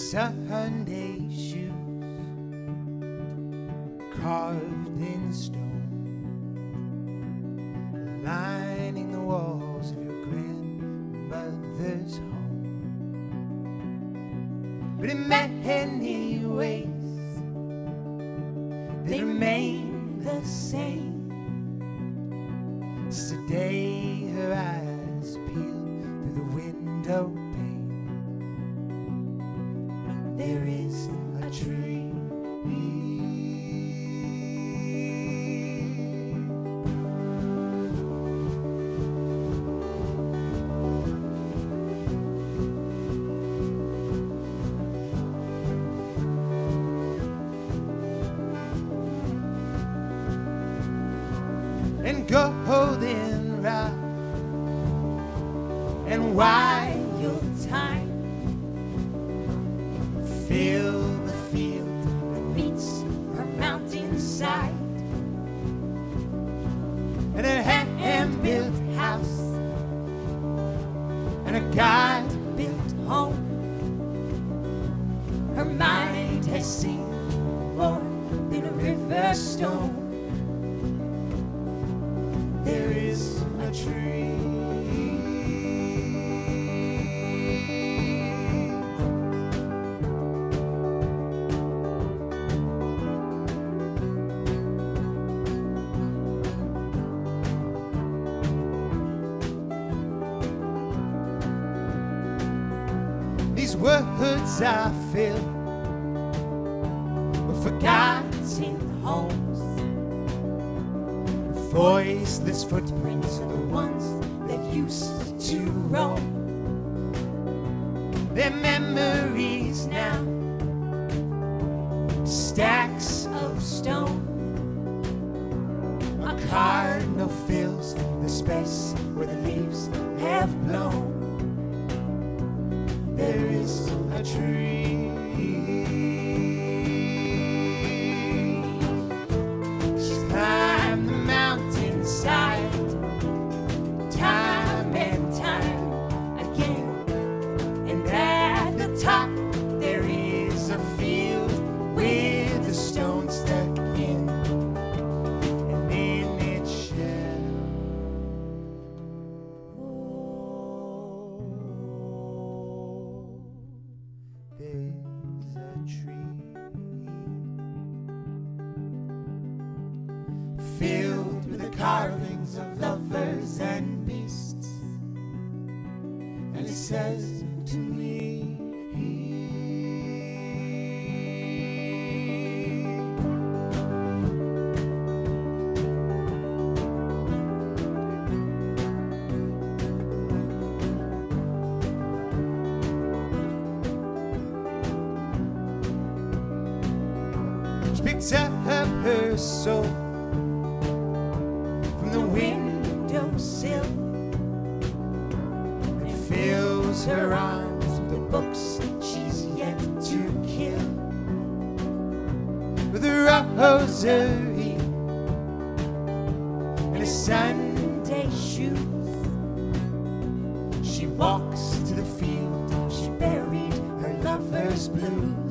Sunday shoes carved in stone, lining the walls of your grandmother's home. But in many ways, they remain the same. The rod and wild thyme fill the field that meets her mountainside. And a hand-built house and a God-built home. Her mind has seen more than a river stone words I feel with forgotten homes voiceless footprints are the ones that used to roam. Their memories now, stacks of stone. A cardinal top, there is a field with a stone stuck in. And in its shadow, there's a tree filled with the carvings of lovers and beasts. And it says Up her soul from the windowsill and fills her arms with the books she's yet to kill. With a rosary and a Sunday shoes, she walks to the field. She buried her lover's blues.